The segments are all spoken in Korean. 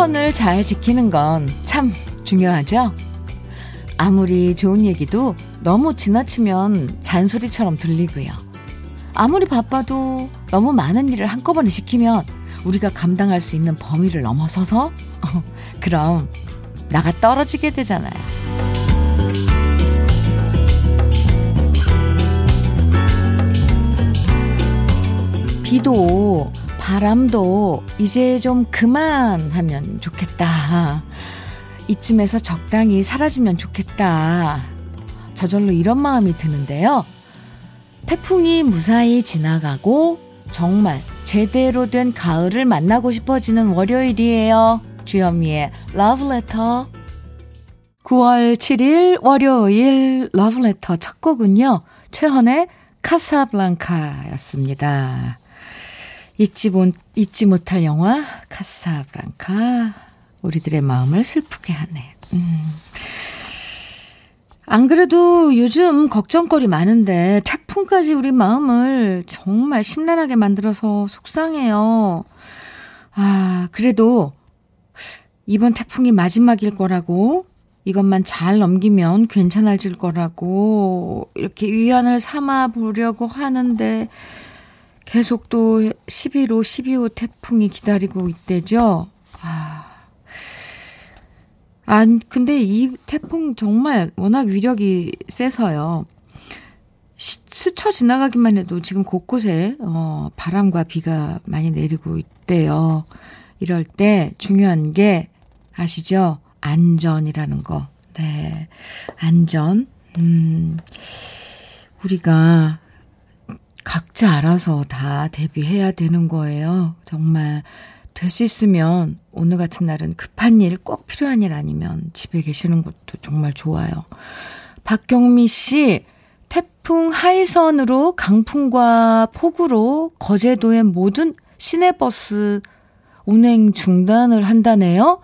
선을 잘 지키는 건 참 중요하죠? 아무리 좋은 얘기도 너무 지나치면 잔소리처럼 들리고요. 아무리 바빠도 너무 많은 일을 한꺼번에 시키면 우리가 감당할 수 있는 범위를 넘어서서 그럼 나가 떨어지게 되잖아요. 비도 바람도 이제 좀 그만하면 좋겠다. 이쯤에서 적당히 사라지면 좋겠다. 저절로 이런 마음이 드는데요. 태풍이 무사히 지나가고 정말 제대로 된 가을을 만나고 싶어지는 월요일이에요. 주현미의 러브레터. 9월 7일 월요일 러브레터 첫 곡은요. 최헌의 카사블랑카였습니다. 잊지, 못, 잊지 못할 영화 카사블랑카. 우리들의 마음을 슬프게 하네. 음. 안 그래도 요즘 걱정거리 많은데 태풍까지 우리 마음을 정말 심란하게 만들어서 속상해요. 아, 그래도 이번 태풍이 마지막일 거라고 이것만 잘 넘기면 괜찮아질 거라고 이렇게 위안을 삼아 보려고 하는데 계속 또 11호, 12호 태풍이 기다리고 있대죠. 아. 아, 근데 이 태풍 정말 워낙 위력이 세서요. 시, 스쳐 지나가기만 해도 지금 곳곳에, 어, 바람과 비가 많이 내리고 있대요. 이럴 때 중요한 게 아시죠? 안전이라는 거. 네. 안전. 음, 우리가 각자 알아서 다 대비해야 되는 거예요. 정말 될 수 있으면 오늘 같은 날은 급한 일, 꼭 필요한 일 아니면 집에 계시는 것도 정말 좋아요. 박경미 씨, 태풍 하이선으로 강풍과 폭우로 거제도의 모든 시내버스 운행 중단을 한다네요.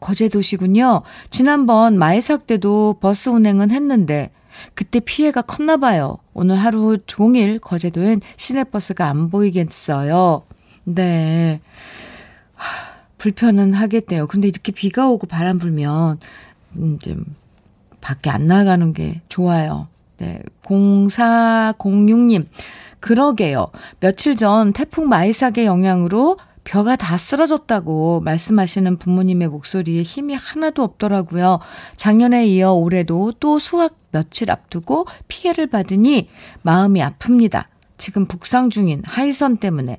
거제도시군요. 지난번 마이삭 때도 버스 운행은 했는데 그때 피해가 컸나 봐요. 오늘 하루 종일 거제도엔 시내버스가 안 보이겠어요. 네. 하, 불편은 하겠대요. 근데 이렇게 비가 오고 바람 불면 음, 좀 밖에 안 나가는 게 좋아요. 네. 0406님. 그러게요. 며칠 전 태풍 마이삭의 영향으로 벼가 다 쓰러졌다고 말씀하시는 부모님의 목소리에 힘이 하나도 없더라고요. 작년에 이어 올해도 또 수확 며칠 앞두고 피해를 받으니 마음이 아픕니다. 지금 북상 중인 하이선 때문에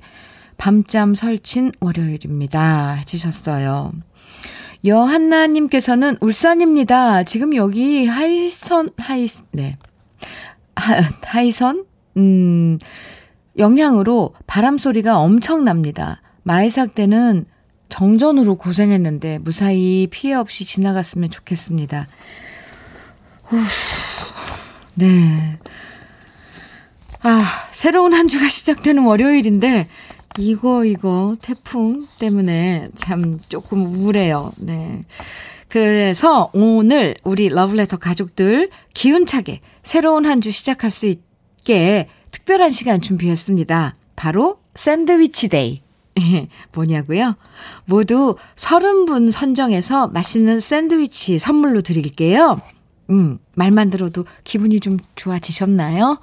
밤잠 설친 월요일입니다. 해주셨어요. 여한나님께서는 울산입니다. 지금 여기 하이선, 하이, 네. 하, 하이선? 음, 영향으로 바람 소리가 엄청납니다. 마이삭 때는 정전으로 고생했는데 무사히 피해 없이 지나갔으면 좋겠습니다. 후, 네. 아, 새로운 한 주가 시작되는 월요일인데, 이거, 이거, 태풍 때문에 참 조금 우울해요. 네. 그래서 오늘 우리 러브레터 가족들 기운차게 새로운 한 주 시작할 수 있게 특별한 시간 준비했습니다. 바로 샌드위치 day. 뭐냐고요? 모두 30분 선정해서 맛있는 샌드위치 선물로 드릴게요. 음, 말만 들어도 기분이 좀 좋아지셨나요?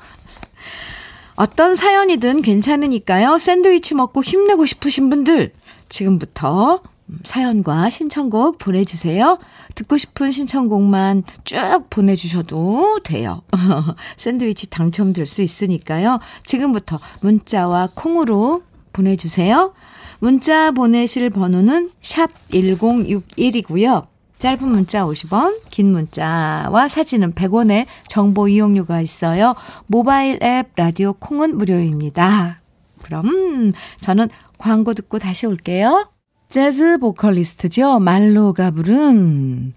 어떤 사연이든 괜찮으니까요. 샌드위치 먹고 힘내고 싶으신 분들, 지금부터 사연과 신청곡 보내주세요. 듣고 싶은 신청곡만 쭉 보내주셔도 돼요. 샌드위치 당첨될 수 있으니까요. 지금부터 문자와 콩으로 보내주세요. 문자 보내실 번호는 샵 1061이고요. 짧은 문자 50원, 긴 문자와 사진은 100원의 정보 이용료가 있어요. 모바일 앱 라디오 콩은 무료입니다. 그럼 저는 광고 듣고 다시 올게요. 재즈 보컬리스트죠. 말로가 부른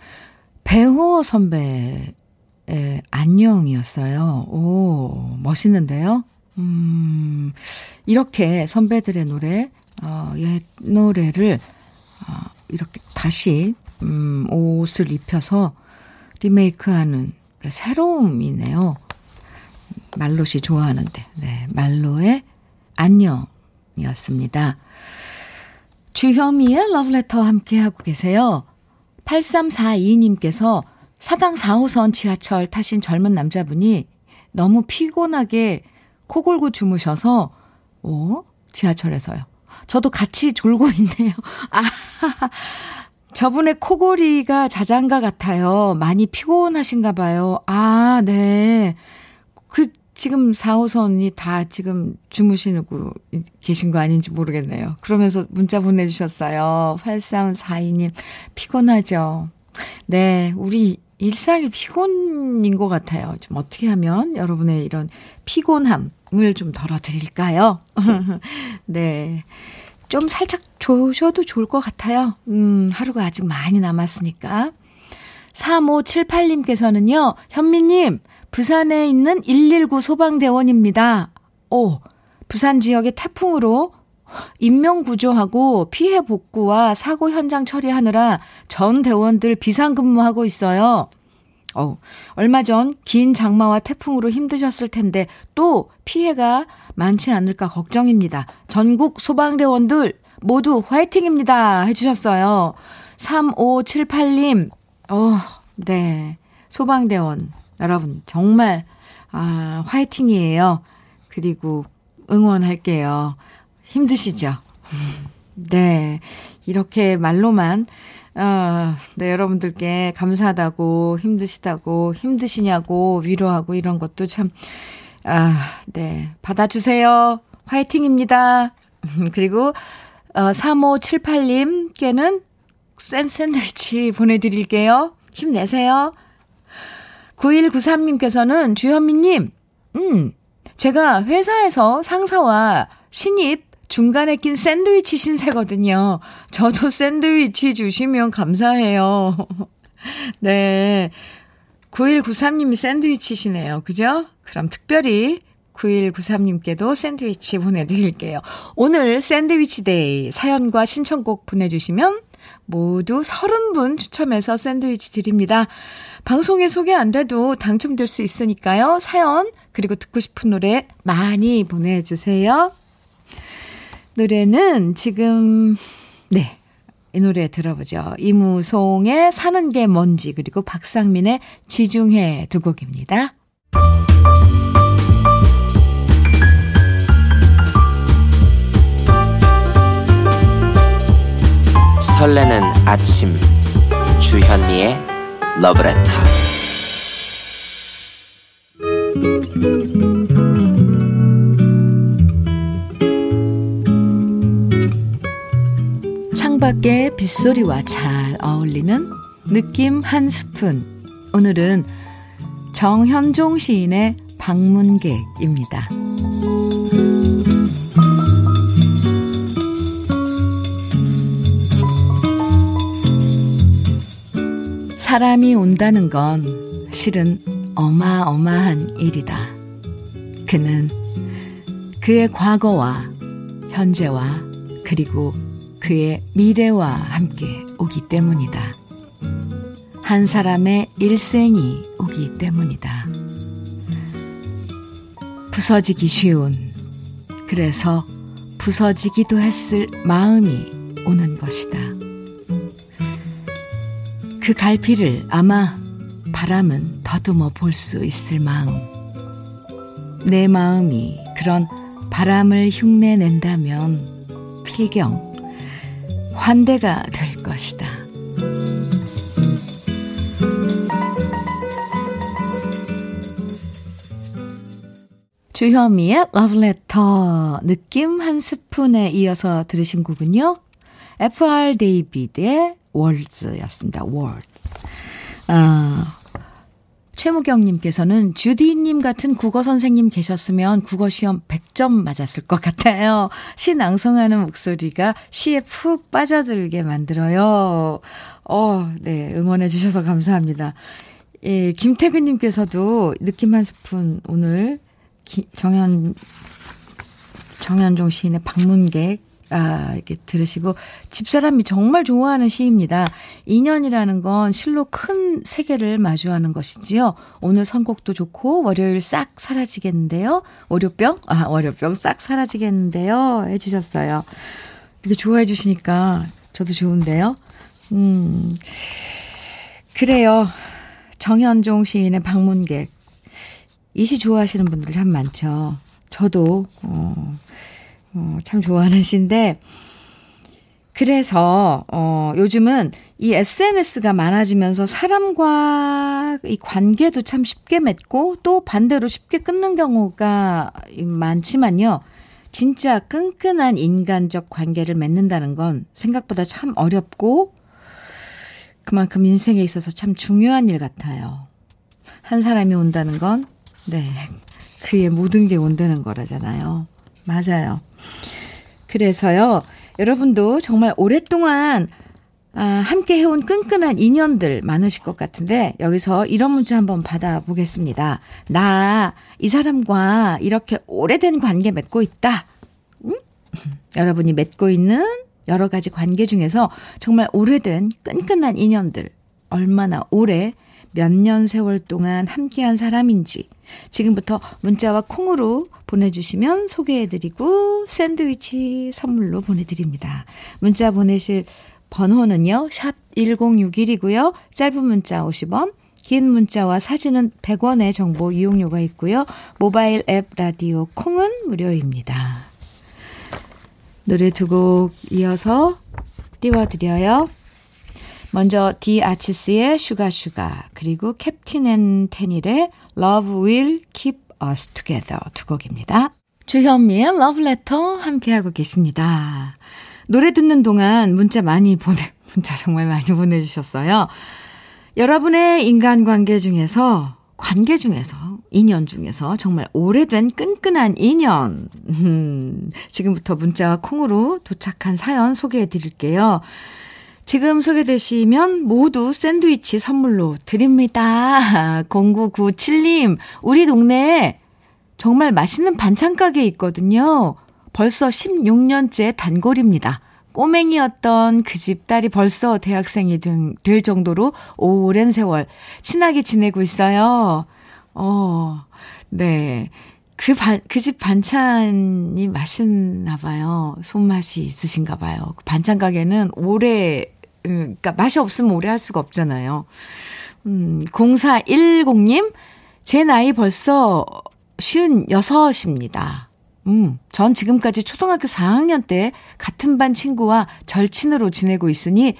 배호 선배의 안녕이었어요. 오, 멋있는데요? 음, 이렇게 선배들의 노래, 어, 옛 노래를, 어, 이렇게 다시, 음, 옷을 입혀서 리메이크 하는 새로움이네요. 말로시 좋아하는데, 네. 말로의 안녕이었습니다. 주현미의 러브레터 함께하고 계세요. 8342님께서 사당 4호선 지하철 타신 젊은 남자분이 너무 피곤하게 코 골고 주무셔서, 오, 지하철에서요. 저도 같이 졸고 있네요. 아, 저분의 코골이가 자장가 같아요. 많이 피곤하신가 봐요. 아, 네. 그, 지금 4호선이 다 지금 주무시고 계신 거 아닌지 모르겠네요. 그러면서 문자 보내주셨어요. 8342님, 피곤하죠? 네, 우리 일상이 피곤인 것 같아요. 좀 어떻게 하면 여러분의 이런 피곤함을 좀 덜어드릴까요? 네. 좀 살짝 조셔도 좋을 것 같아요. 음, 하루가 아직 많이 남았으니까. 3578님께서는요, 현미님, 부산에 있는 119 소방대원입니다. 오, 부산 지역의 태풍으로 인명 구조하고 피해 복구와 사고 현장 처리하느라 전 대원들 비상근무하고 있어요. 어, 얼마 전 긴 장마와 태풍으로 힘드셨을 텐데 또 피해가 많지 않을까 걱정입니다. 전국 소방대원들 모두 화이팅입니다. 해주셨어요. 3578님, 어, 네. 소방대원 여러분 정말 아, 화이팅이에요. 그리고 응원할게요. 힘드시죠? 네. 이렇게 말로만, 어, 네, 여러분들께 감사하다고, 힘드시다고, 힘드시냐고, 위로하고 이런 것도 참, 아, 네. 받아주세요. 화이팅입니다. 그리고, 어, 3578님께는 샌 샌드위치 보내드릴게요. 힘내세요. 9193님께서는 주현미님, 음, 제가 회사에서 상사와 신입 중간에 낀 샌드위치 신세거든요. 저도 샌드위치 주시면 감사해요. 네. 9193님이 샌드위치시네요. 그죠? 그럼 특별히 9193님께도 샌드위치 보내드릴게요. 오늘 샌드위치 데이 사연과 신청곡 보내주시면 모두 30분 추첨해서 샌드위치 드립니다. 방송에 소개 안 돼도 당첨될 수 있으니까요. 사연, 그리고 듣고 싶은 노래 많이 보내주세요. 노래는 지금, 네. 이 노래 들어보죠. 이무송의 사는 게 뭔지, 그리고 박상민의 지중해 두 곡입니다. 설레는 아침, 주현미의 러브레터. 창밖의 빗소리와 잘 어울리는 느낌 한 스푼. 오늘은 정현종 시인의 방문객입니다. 사람이 온다는 건 실은 어마어마한 일이다. 그는 그의 과거와 현재와 그리고 그의 미래와 함께 오기 때문이다. 한 사람의 일생이 오기 때문이다. 부서지기 쉬운, 그래서 부서지기도 했을 마음이 오는 것이다. 그 갈피를 아마 바람은 더듬어 볼 수 있을 마음. 내 마음이 그런 바람을 흉내낸다면 필경 환대가 될 것이다. 주현미의 러브레터 느낌 한 스푼에 이어서 들으신 곡은요. FR 데이비드의 월즈였습니다. 월즈. 아, 최무경님께서는 주디님 같은 국어 선생님 계셨으면 국어 시험 100점 맞았을 것 같아요. 시 낭송하는 목소리가 시에 푹 빠져들게 만들어요. 어, 네. 응원해 주셔서 감사합니다. 예, 김태근님께서도 느낌 한 스푼 오늘 기, 정현, 정현종 시인의 방문객 아, 이렇게 들으시고 집사람이 정말 좋아하는 시입니다. 인연이라는 건 실로 큰 세계를 마주하는 것이지요. 오늘 선곡도 좋고 월요일 싹 사라지겠는데요. 월요병? 아, 월요병 싹 사라지겠는데요. 해 주셨어요. 이렇게 좋아해 주시니까 저도 좋은데요. 음, 그래요. 정현종 시인의 방문객. 이 시 좋아하시는 분들 참 많죠. 저도, 어, 어, 참 좋아하는 시인데, 그래서, 어, 요즘은 이 SNS가 많아지면서 사람과 이 관계도 참 쉽게 맺고 또 반대로 쉽게 끊는 경우가 많지만요. 진짜 끈끈한 인간적 관계를 맺는다는 건 생각보다 참 어렵고 그만큼 인생에 있어서 참 중요한 일 같아요. 한 사람이 온다는 건, 네, 그의 모든 게 온다는 거라잖아요. 맞아요. 그래서요, 여러분도 정말 오랫동안 아, 함께 해온 끈끈한 인연들 많으실 것 같은데 여기서 이런 문자 한번 받아보겠습니다. 나 이 사람과 이렇게 오래된 관계 맺고 있다. 음? 여러분이 맺고 있는 여러 가지 관계 중에서 정말 오래된 끈끈한 인연들 얼마나 오래 몇 년 세월 동안 함께한 사람인지 지금부터 문자와 콩으로 보내주시면 소개해드리고 샌드위치 선물로 보내드립니다. 문자 보내실 번호는요. 샵 1061이고요. 짧은 문자 50원, 긴 문자와 사진은 100원의 정보 이용료가 있고요. 모바일 앱 라디오 콩은 무료입니다. 노래 두 곡 이어서 띄워드려요. 먼저 디 아치스의 Sugar Sugar 그리고 캡틴 앤 테닐의 Love Will Keep Us Together 두 곡입니다. 주현미의 러브레터 함께하고 계십니다. 노래 듣는 동안 문자 많이 보내, 문자 정말 많이 보내주셨어요. 여러분의 인간관계 중에서, 관계 중에서, 인연 중에서 정말 오래된 끈끈한 인연. 음, 지금부터 문자와 콩으로 도착한 사연 소개해 드릴게요. 지금 소개되시면 모두 샌드위치 선물로 드립니다. 0997님, 우리 동네에 정말 맛있는 반찬 가게 있거든요. 벌써 16년째 단골입니다. 꼬맹이였던 그 집 딸이 벌써 대학생이 된, 될 정도로 오랜 세월 친하게 지내고 있어요. 어, 네. 그 반, 그 집 반찬이 맛있나 봐요. 손맛이 있으신가 봐요. 그 반찬 가게는 오래, 음, 그러니까 맛이 없으면 오래 할 수가 없잖아요. 음, 0410님, 제 나이 벌써 56입니다. 음, 전 지금까지 초등학교 4학년 때 같은 반 친구와 절친으로 지내고 있으니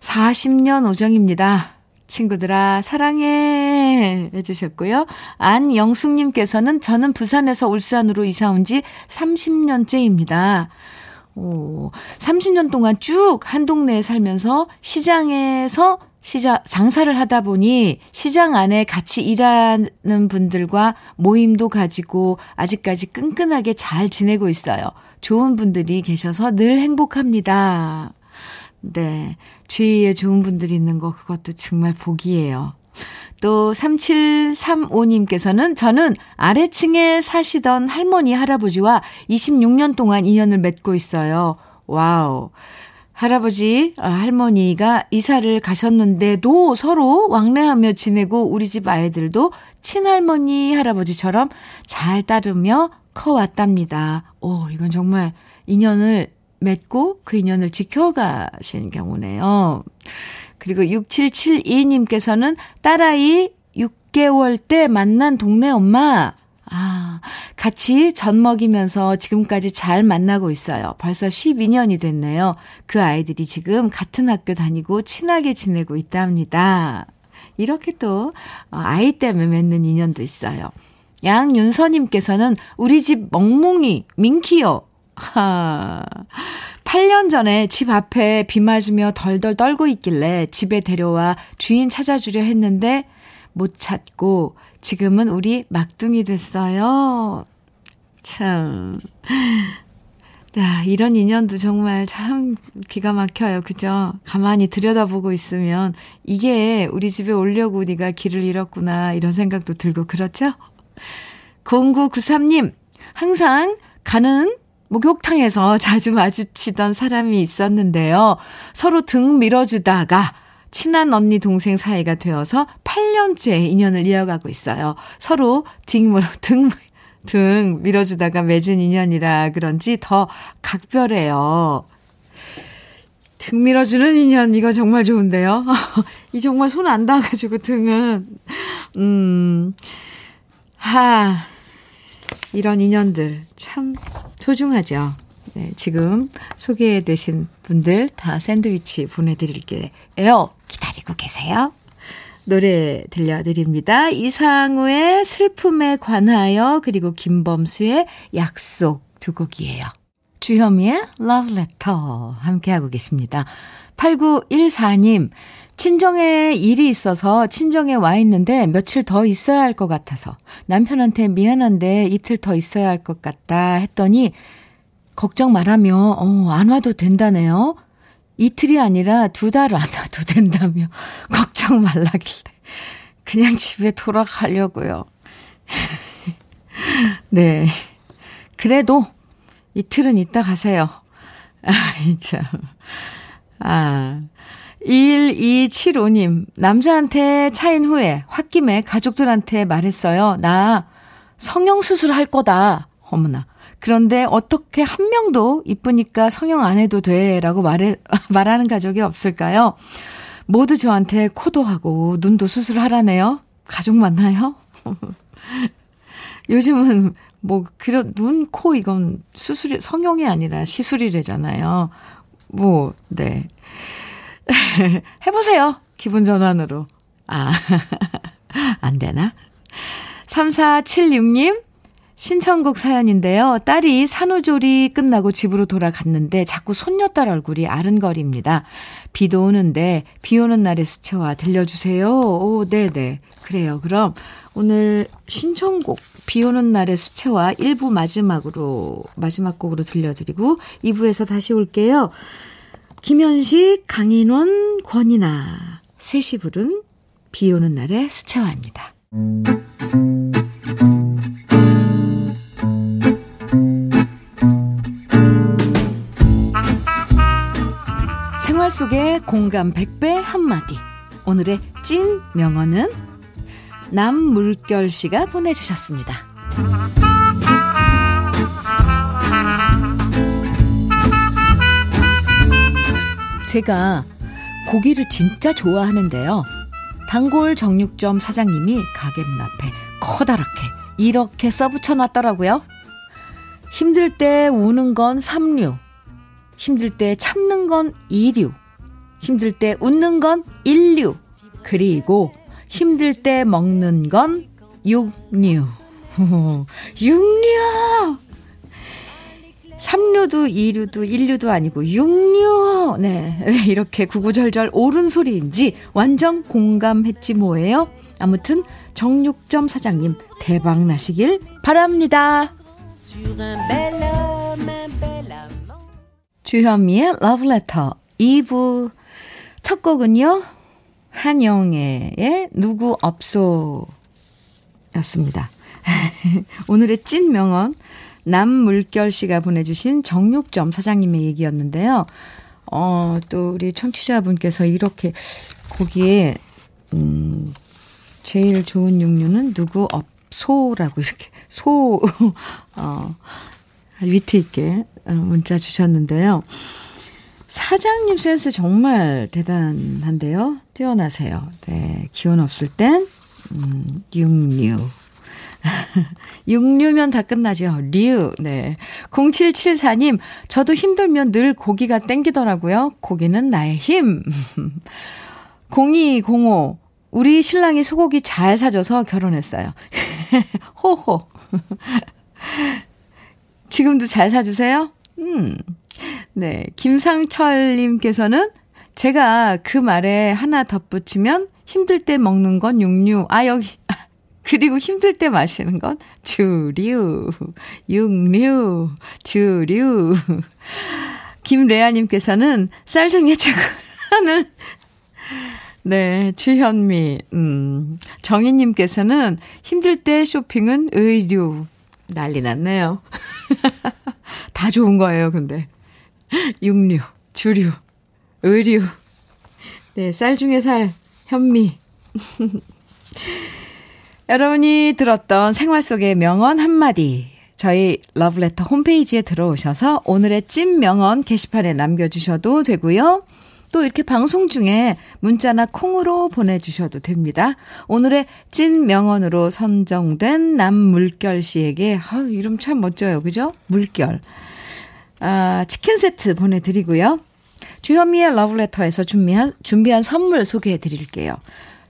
40년 우정입니다. 친구들아, 사랑해. 해주셨고요. 안영숙님께서는 저는 부산에서 울산으로 이사 온 지 30년째입니다. 오, 30년 동안 쭉 한 동네에 살면서 시장에서 시장, 장사를 하다 보니 시장 안에 같이 일하는 분들과 모임도 가지고 아직까지 끈끈하게 잘 지내고 있어요. 좋은 분들이 계셔서 늘 행복합니다. 네. 주위에 좋은 분들이 있는 거 그것도 정말 복이에요. 또 3735님께서는 저는 아래층에 사시던 할머니 할아버지와 26년 동안 인연을 맺고 있어요. Wow. 할아버지, 아, 할머니가 이사를 가셨는데도 서로 왕래하며 지내고 우리 집 아이들도 친할머니, 할아버지처럼 잘 따르며 커왔답니다. 오, 이건 정말 인연을 맺고 그 인연을 지켜가신 경우네요. 그리고 6772님께서는 딸아이 6개월 때 만난 동네 엄마, 아, 같이 젖 먹이면서 지금까지 잘 만나고 있어요. 벌써 12년이 됐네요. 그 아이들이 지금 같은 학교 다니고 친하게 지내고 있답니다. 이렇게 또 어, 아이 때문에 맺는 인연도 있어요. 양윤서님께서는 우리 집 멍뭉이 민키요. 하. 8년 전에 집 앞에 비 맞으며 덜덜 떨고 있길래 집에 데려와 주인 찾아주려 했는데 못 찾고 지금은 우리 막둥이 됐어요. 참. 자, 이런 인연도 정말 참 기가 막혀요. 그죠? 가만히 들여다보고 있으면 이게 우리 집에 오려고 네가 길을 잃었구나 이런 생각도 들고 그렇죠? 0993님, 항상 가는 목욕탕에서 자주 마주치던 사람이 있었는데요. 서로 등 밀어주다가 친한 언니 동생 사이가 되어서 8년째 인연을 이어가고 있어요. 서로 등, 등, 등 밀어주다가 맺은 인연이라 그런지 더 각별해요. 등 밀어주는 인연, 이거 정말 좋은데요? 이 정말 손 안 닿아가지고 등은, 음, 하, 이런 인연들 참 소중하죠. 네, 지금 소개되신 분들 다 샌드위치 보내드릴게요. 기다리고 계세요. 노래 들려드립니다. 이상우의 슬픔에 관하여 그리고 김범수의 약속 두 곡이에요. 주현미의 Love Letter 함께하고 계십니다. 8914님, 친정에 일이 있어서 친정에 와 있는데 며칠 더 있어야 할 것 같아서 남편한테 미안한데 이틀 더 있어야 할 것 같다 했더니 걱정 말하며 어, 안 와도 된다네요. 이틀이 아니라 두 달 안 와도 된다며 걱정 말라길래 그냥 집에 돌아가려고요. 네. 그래도 이틀은 있다 가세요. 아, 참. 아. 1275님, 남자한테 차인 후에 홧김에 가족들한테 말했어요. 나 성형수술 할 거다. 어머나. 그런데 어떻게 한 명도 이쁘니까 성형 안 해도 돼. 라고 말해, 말하는 가족이 없을까요? 모두 저한테 코도 하고 눈도 수술하라네요. 가족 맞나요? 요즘은 뭐, 그런, 눈, 코, 이건 수술이, 성형이 아니라 시술이래잖아요. 뭐, 네. 해보세요. 기분 전환으로. 아, 안 되나? 3476님, 신청곡 사연인데요. 딸이 산후조리 끝나고 집으로 돌아갔는데 자꾸 손녀딸 얼굴이 아른거립니다. 비도 오는데 비 오는 날의 수채화 들려주세요. 오, 네네. 그래요. 그럼 오늘 신청곡 비 오는 날의 수채화 1부 마지막으로, 마지막 곡으로 들려드리고 2부에서 다시 올게요. 김현식, 강인원, 권이나 셋이 부른 비 오는 날의 수채화입니다. 생활 속의 공감 100배 한마디. 오늘의 찐 명언은 남물결 씨가 보내주셨습니다. 제가 고기를 진짜 좋아하는데요. 단골 정육점 사장님이 가게 문 앞에 커다랗게 이렇게 써붙여 놨더라고요. 힘들 때 우는 건 삼류, 힘들 때 참는 건 이류, 힘들 때 웃는 건 일류, 그리고 힘들 때 먹는 건 육류. 육류! 삼류도 이류도 일류도 아니고 육류. 네. 왜 이렇게 구구절절 옳은 소리인지 완전 공감했지 뭐예요. 아무튼 정육점 사장님 대박 나시길 바랍니다. 주현미의 러브레터 2부 첫 곡은요. 한영애의 누구 없소 였습니다. 오늘의 찐 명언 남물결 씨가 보내주신 정육점 사장님의 얘기였는데요. 어, 또 우리 청취자분께서 이렇게 거기에, 음, 제일 좋은 육류는 누구 없소라고 이렇게, 소, 어, 위트 있게 어, 문자 주셨는데요. 사장님 센스 정말 대단한데요. 뛰어나세요. 네, 기운 없을 땐, 음, 육류. 육류면 다 끝나죠. 류. 네. 0774님, 저도 힘들면 늘 고기가 땡기더라고요. 고기는 나의 힘. 0205, 우리 신랑이 소고기 잘 사줘서 결혼했어요. 호호. 지금도 잘 사주세요? 음. 네. 김상철님께서는 제가 그 말에 하나 덧붙이면 힘들 때 먹는 건 육류. 아, 여기. 그리고 힘들 때 마시는 건 주류, 육류, 주류. 김레아님께서는 쌀 중에 최고하는 네, 주현미, 음, 정희님께서는 힘들 때 쇼핑은 의류. 난리 났네요. 다 좋은 거예요, 근데. 육류, 주류, 의류. 네, 쌀 중에 살, 현미. 여러분이 들었던 생활 속의 명언 한마디 저희 러브레터 홈페이지에 들어오셔서 오늘의 찐 명언 게시판에 남겨주셔도 되고요. 또 이렇게 방송 중에 문자나 콩으로 보내주셔도 됩니다. 오늘의 찐 명언으로 선정된 남물결 씨에게, 아 이름 참 멋져요. 그죠? 물결. 아, 치킨 세트 보내드리고요. 주현미의 러브레터에서 준비한, 준비한 선물 소개해 드릴게요.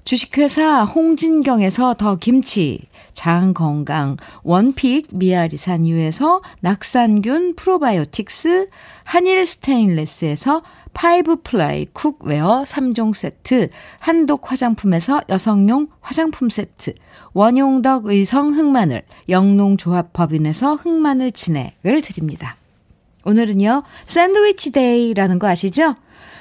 주식회사 홍진경에서 더 김치, 장 건강, one pick 미야리산 U에서 낙산균 프로바이오틱스, 한일 스테인레스에서 five ply cookware 3종 세트, 한독 화장품에서 여성용 화장품 세트, 원용덕 의성 흑마늘, 영농조합 법인에서 흑마늘 진액을 드립니다. 오늘은요, 샌드위치 데이라는 거 아시죠?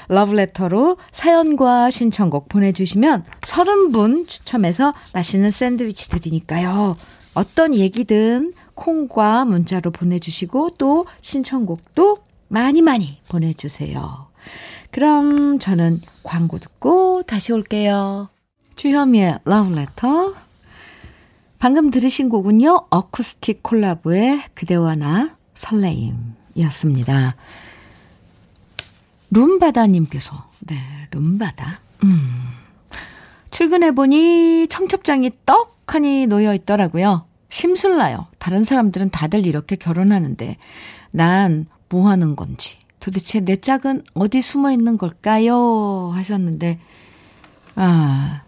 러브레터로 사연과 신청곡 보내주시면 30분 추첨해서 맛있는 샌드위치 드리니까요. 어떤 얘기든 콩과 문자로 보내주시고 또 신청곡도 많이 많이 보내주세요. 그럼 저는 광고 듣고 다시 올게요. 주현미의 러브레터. 방금 들으신 곡은요, 어쿠스틱 콜라보의 그대와 나 설레임이었습니다. 룸바다님께서, 네, 룸바다. 음. 출근해보니 청첩장이 떡하니 놓여 있더라고요. 심술나요. 다른 사람들은 다들 이렇게 결혼하는데, 난 뭐 하는 건지, 도대체 내 짝은 어디 숨어 있는 걸까요? 하셨는데, 아,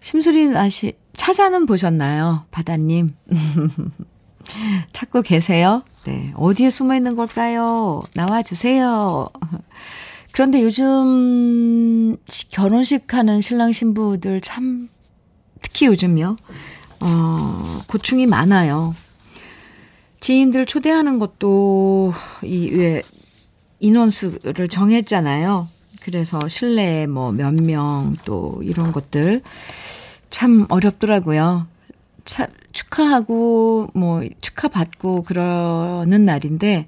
심술이 나시, 찾아는 보셨나요? 바다님. 찾고 계세요? 네. 어디에 숨어 있는 걸까요? 나와주세요. 그런데 요즘 결혼식 하는 신랑 신부들 참, 특히 요즘요, 어, 고충이 많아요. 지인들 초대하는 것도, 이, 왜, 인원수를 정했잖아요. 그래서 실내에 뭐몇 명 또 이런 것들 참 어렵더라고요. 차, 축하하고 뭐 축하받고 그러는 날인데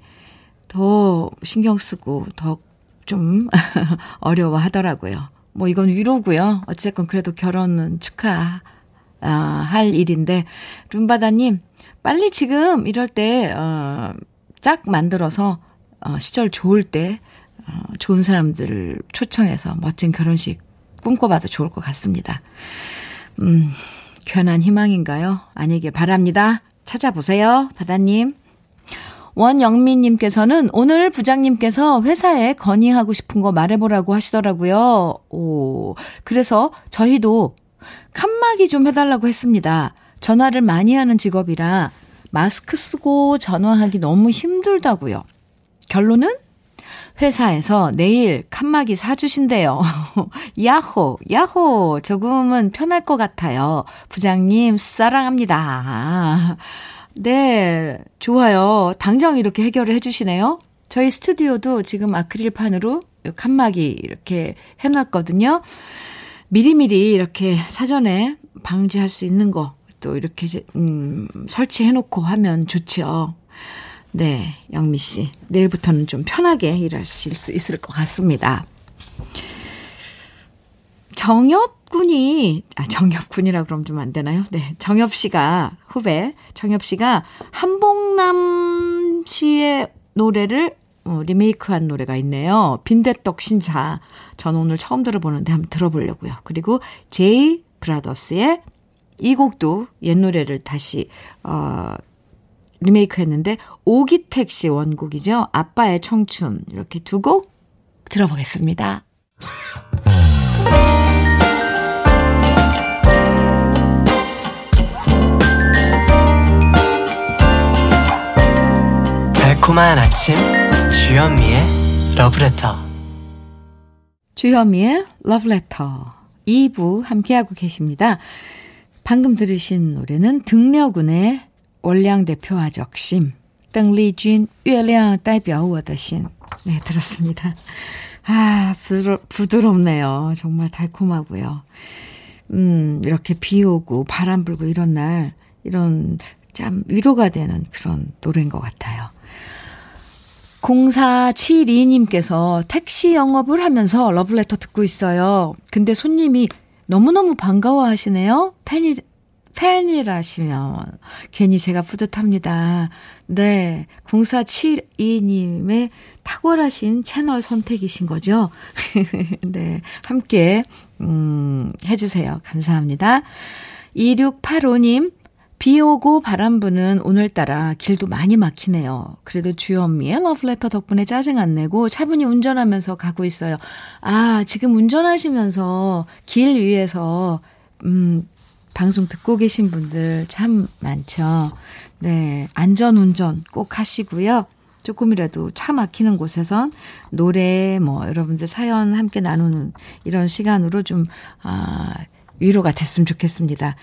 더 신경 쓰고 더 좀 어려워 하더라고요. 뭐 이건 위로고요. 어쨌건 그래도 결혼은 축하 아, 할 일인데 룸바다님 빨리 지금 이럴 때 어, 짝 만들어서 어, 시절 좋을 때 어, 좋은 사람들을 초청해서 멋진 결혼식 꿈꿔봐도 좋을 것 같습니다. 음, 괜한 희망인가요? 아니길 바랍니다. 찾아보세요, 바다님. 원영민님께서는 오늘 부장님께서 회사에 건의하고 싶은 거 말해보라고 하시더라고요. 오, 그래서 저희도 칸막이 좀 해달라고 했습니다. 전화를 많이 하는 직업이라 마스크 쓰고 전화하기 너무 힘들다고요. 결론은 회사에서 내일 칸막이 사주신대요. 야호, 야호. 조금은 편할 것 같아요. 부장님, 사랑합니다. 네, 좋아요. 당장 이렇게 해결을 해주시네요. 저희 스튜디오도 지금 아크릴판으로 칸막이 이렇게 해놨거든요. 미리미리 이렇게 사전에 방지할 수 있는 거 또 이렇게 음, 설치해놓고 하면 좋죠. 네, 영미 씨. 내일부터는 좀 편하게 일하실 수 있을 것 같습니다. 정엽 군이, 아, 정엽 군이라 그러면 좀안 되나요? 네, 정엽 씨가, 후배, 정엽 씨가 한복남 씨의 노래를 어, 리메이크한 노래가 있네요. 빈대떡 신사. 전 오늘 처음 들어보는데 한번 들어보려고요. 그리고 제이 브라더스의 이 곡도 옛 노래를 다시, 어, 리메이크 했는데 오기택 씨 원곡이죠. 아빠의 청춘 이렇게 두 곡 들어보겠습니다. 달콤한 아침 주현미의 러브레터 주현미의 러브레터 2부 함께하고 계십니다. 방금 들으신 노래는 등려군의 월량 대표와 적심, 邓丽君, 月亮代表我的心. 네, 들었습니다. 아, 부드러, 부드럽네요. 정말 달콤하고요. 음, 이렇게 비 오고 바람 불고 이런 날, 이런 참 위로가 되는 그런 노래인 것 같아요. 0472님께서 택시 영업을 하면서 러블레터 듣고 있어요. 근데 손님이 너무너무 반가워 하시네요. 팬이, 팬이라시면 괜히 제가 뿌듯합니다. 네. 0472님의 탁월하신 채널 선택이신 거죠? 네. 함께, 음, 해주세요. 감사합니다. 2685님, 비 오고 바람 부는 오늘따라 길도 많이 막히네요. 그래도 주현미의 러브레터 덕분에 짜증 안 내고 차분히 운전하면서 가고 있어요. 아, 지금 운전하시면서 길 위에서, 음, 방송 듣고 계신 분들 참 많죠. 네. 안전 운전 꼭 하시고요. 조금이라도 차 막히는 곳에선 노래, 뭐, 여러분들 사연 함께 나누는 이런 시간으로 좀, 아, 위로가 됐으면 좋겠습니다.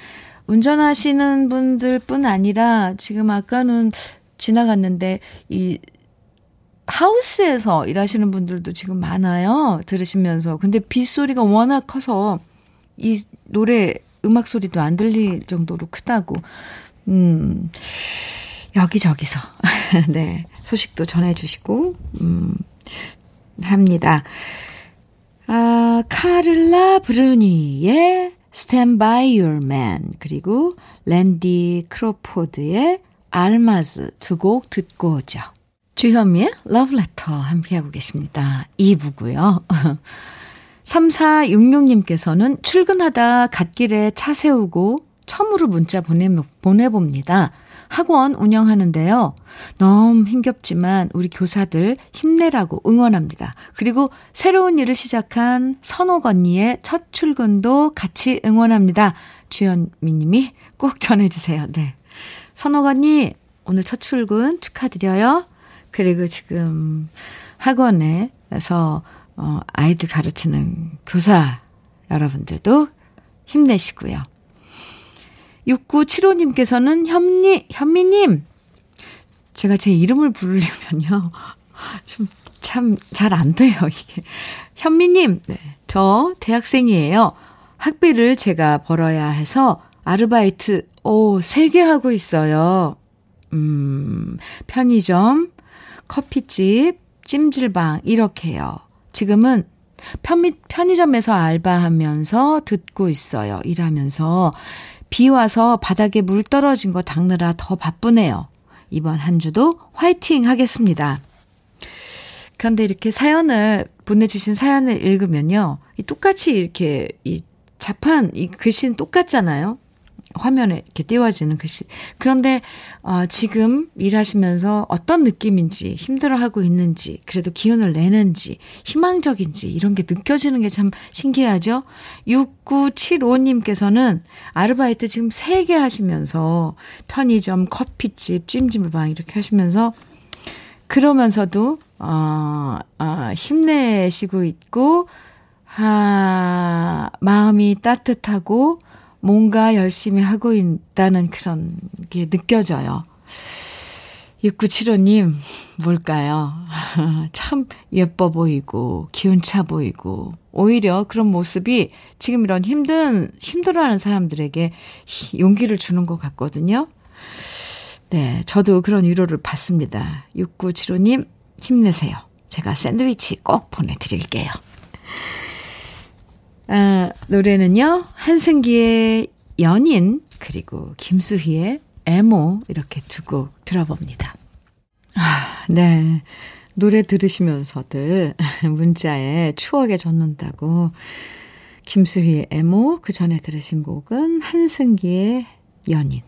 운전하시는 분들 뿐 아니라 지금 아까는 지나갔는데 이 하우스에서 일하시는 분들도 지금 많아요. 들으시면서. 근데 빗소리가 워낙 커서 이 노래 음악 소리도 안 들릴 정도로 크다고. 음. 여기저기서 네. 소식도 전해 주시고 음 합니다. 아, 카를라 브루니의 Stand by Your Man 그리고 랜디 크로포드의 알마즈 두 곡 듣고 오죠. 주현미의 Love Letter 함께하고 계십니다. 2부고요. 3466님께서는 출근하다 갓길에 차 세우고 처음으로 문자 보내, 보내봅니다. 학원 운영하는데요. 너무 힘겹지만 우리 교사들 힘내라고 응원합니다. 그리고 새로운 일을 시작한 선옥 언니의 첫 출근도 같이 응원합니다. 주현미 님이 꼭 전해주세요. 네. 선옥 언니, 오늘 첫 출근 축하드려요. 그리고 지금 학원에서 어, 아이들 가르치는 교사 여러분들도 힘내시고요. 6975님께서는 현미, 현미님, 제가 제 이름을 부르려면요. 좀, 참, 잘 안 돼요, 이게. 현미님, 네, 저 대학생이에요. 학비를 제가 벌어야 해서 아르바이트, 오, 3개 하고 있어요. 음, 편의점, 커피집, 찜질방, 이렇게요. 지금은 편미, 편의점에서 알바하면서 듣고 있어요. 일하면서. 비 와서 바닥에 물 떨어진 거 닦느라 더 바쁘네요. 이번 한 주도 화이팅 하겠습니다. 그런데 이렇게 사연을 보내주신 사연을 읽으면요. 똑같이 이렇게 이 자판 이 글씨는 똑같잖아요. 화면에 이렇게 띄워지는 글씨. 그런데 어, 지금 일하시면서 어떤 느낌인지 힘들어하고 있는지 그래도 기운을 내는지 희망적인지 이런 게 느껴지는 게 참 신기하죠. 6975님께서는 아르바이트 지금 3개 하시면서 편의점, 커피집, 찜질방 이렇게 하시면서 그러면서도 어, 어, 힘내시고 있고 아, 마음이 따뜻하고 뭔가 열심히 하고 있다는 그런 게 느껴져요. 6975님, 뭘까요? 참 예뻐 보이고, 기운차 보이고, 오히려 그런 모습이 지금 이런 힘든, 힘들어하는 사람들에게 용기를 주는 것 같거든요. 네, 저도 그런 위로를 받습니다. 6975님, 힘내세요. 제가 샌드위치 꼭 보내드릴게요. 아, 노래는요, 한승기의 연인, 그리고 김수희의 애모, 이렇게 두 곡 들어봅니다. 아, 네. 노래 들으시면서들 문자에 추억에 젖는다고 김수희의 애모, 그 전에 들으신 곡은 한승기의 연인.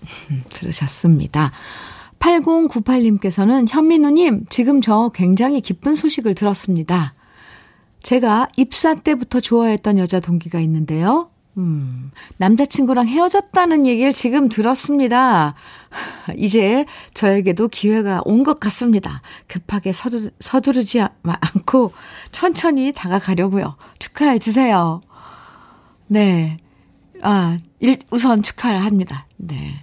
들으셨습니다. 8098님께서는 현민우님, 지금 저 굉장히 기쁜 소식을 들었습니다. 제가 입사 때부터 좋아했던 여자 동기가 있는데요. 음, 남자친구랑 헤어졌다는 얘기를 지금 들었습니다. 이제 저에게도 기회가 온 것 같습니다. 급하게 서두, 서두르지 않고 천천히 다가가려고요. 축하해 주세요. 네. 아, 일, 우선 축하를 합니다. 네.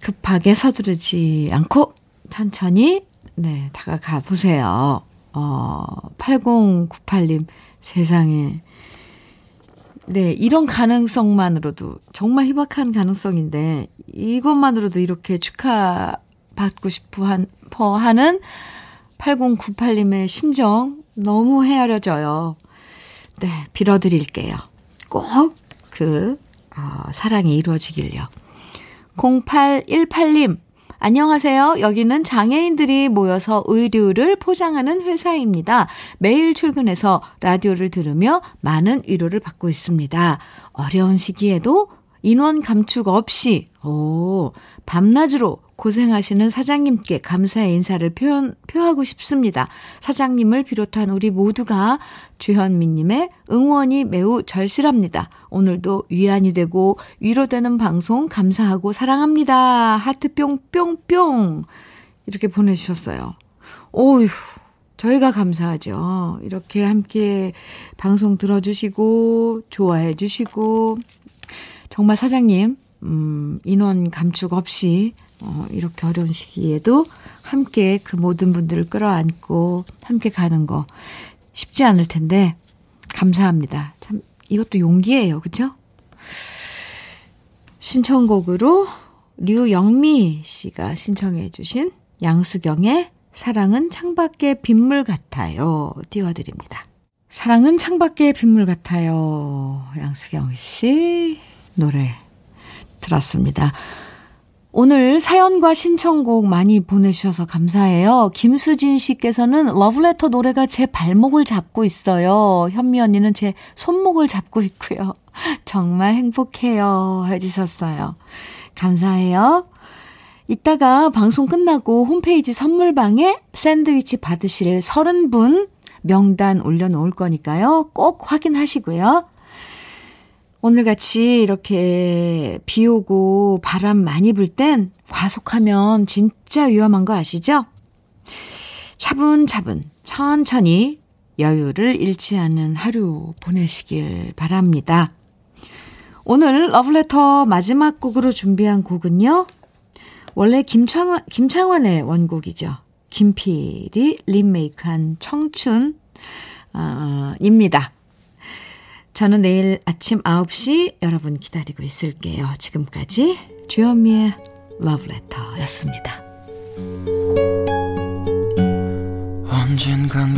급하게 서두르지 않고 천천히, 네, 다가가 보세요. 어, 8098님, 세상에. 네, 이런 가능성만으로도 정말 희박한 가능성인데, 이것만으로도 이렇게 축하받고 싶어 하는 8098님의 심정 너무 헤아려져요. 네, 빌어드릴게요. 꼭 그 어, 사랑이 이루어지길요. 0818님, 안녕하세요. 여기는 장애인들이 모여서 의류를 포장하는 회사입니다. 매일 출근해서 라디오를 들으며 많은 위로를 받고 있습니다. 어려운 시기에도 인원 감축 없이, 오, 밤낮으로 고생하시는 사장님께 감사의 인사를 표현, 표하고 싶습니다. 사장님을 비롯한 우리 모두가 주현미님의 응원이 매우 절실합니다. 오늘도 위안이 되고 위로되는 방송 감사하고 사랑합니다. 하트 뿅뿅뿅. 이렇게 보내주셨어요. 오휴. 저희가 감사하죠. 이렇게 함께 방송 들어주시고, 좋아해 주시고, 정말 사장님, 음, 인원 감축 없이, 어, 이렇게 어려운 시기에도 함께 그 모든 분들을 끌어안고 함께 가는 거 쉽지 않을 텐데, 감사합니다. 참, 이것도 용기예요. 그죠? 신청곡으로 류영미 씨가 신청해 주신 양수경의 사랑은 창밖의 빗물 같아요. 띄워드립니다. 사랑은 창밖의 빗물 같아요. 양수경 씨 노래 들었습니다. 오늘 사연과 신청곡 많이 보내주셔서 감사해요. 김수진 씨께서는 러브레터 노래가 제 발목을 잡고 있어요. 현미 언니는 제 손목을 잡고 있고요. 정말 행복해요. 해주셨어요. 감사해요. 이따가 방송 끝나고 홈페이지 선물방에 샌드위치 받으실 30분 명단 올려놓을 거니까요. 꼭 확인하시고요. 오늘같이 이렇게 비 오고 바람 많이 불 땐 과속하면 진짜 위험한 거 아시죠? 차분차분, 천천히 여유를 잃지 않는 하루 보내시길 바랍니다. 오늘 러브레터 마지막 곡으로 준비한 곡은요. 원래 김창완, 김창완의 원곡이죠. 김필이 리메이크한 청춘, 어, 입니다. 저는 내일 아침 9시 여러분 기다리고 있을게요. 지금까지 주현미의 러브레터였습니다. 언젠간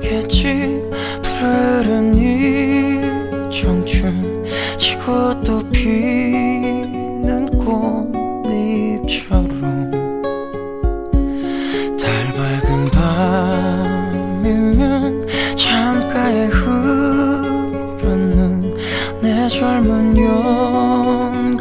가겠지 푸르른 이 청춘 지고 또 피는 꽃잎처럼 달 젊은 영가가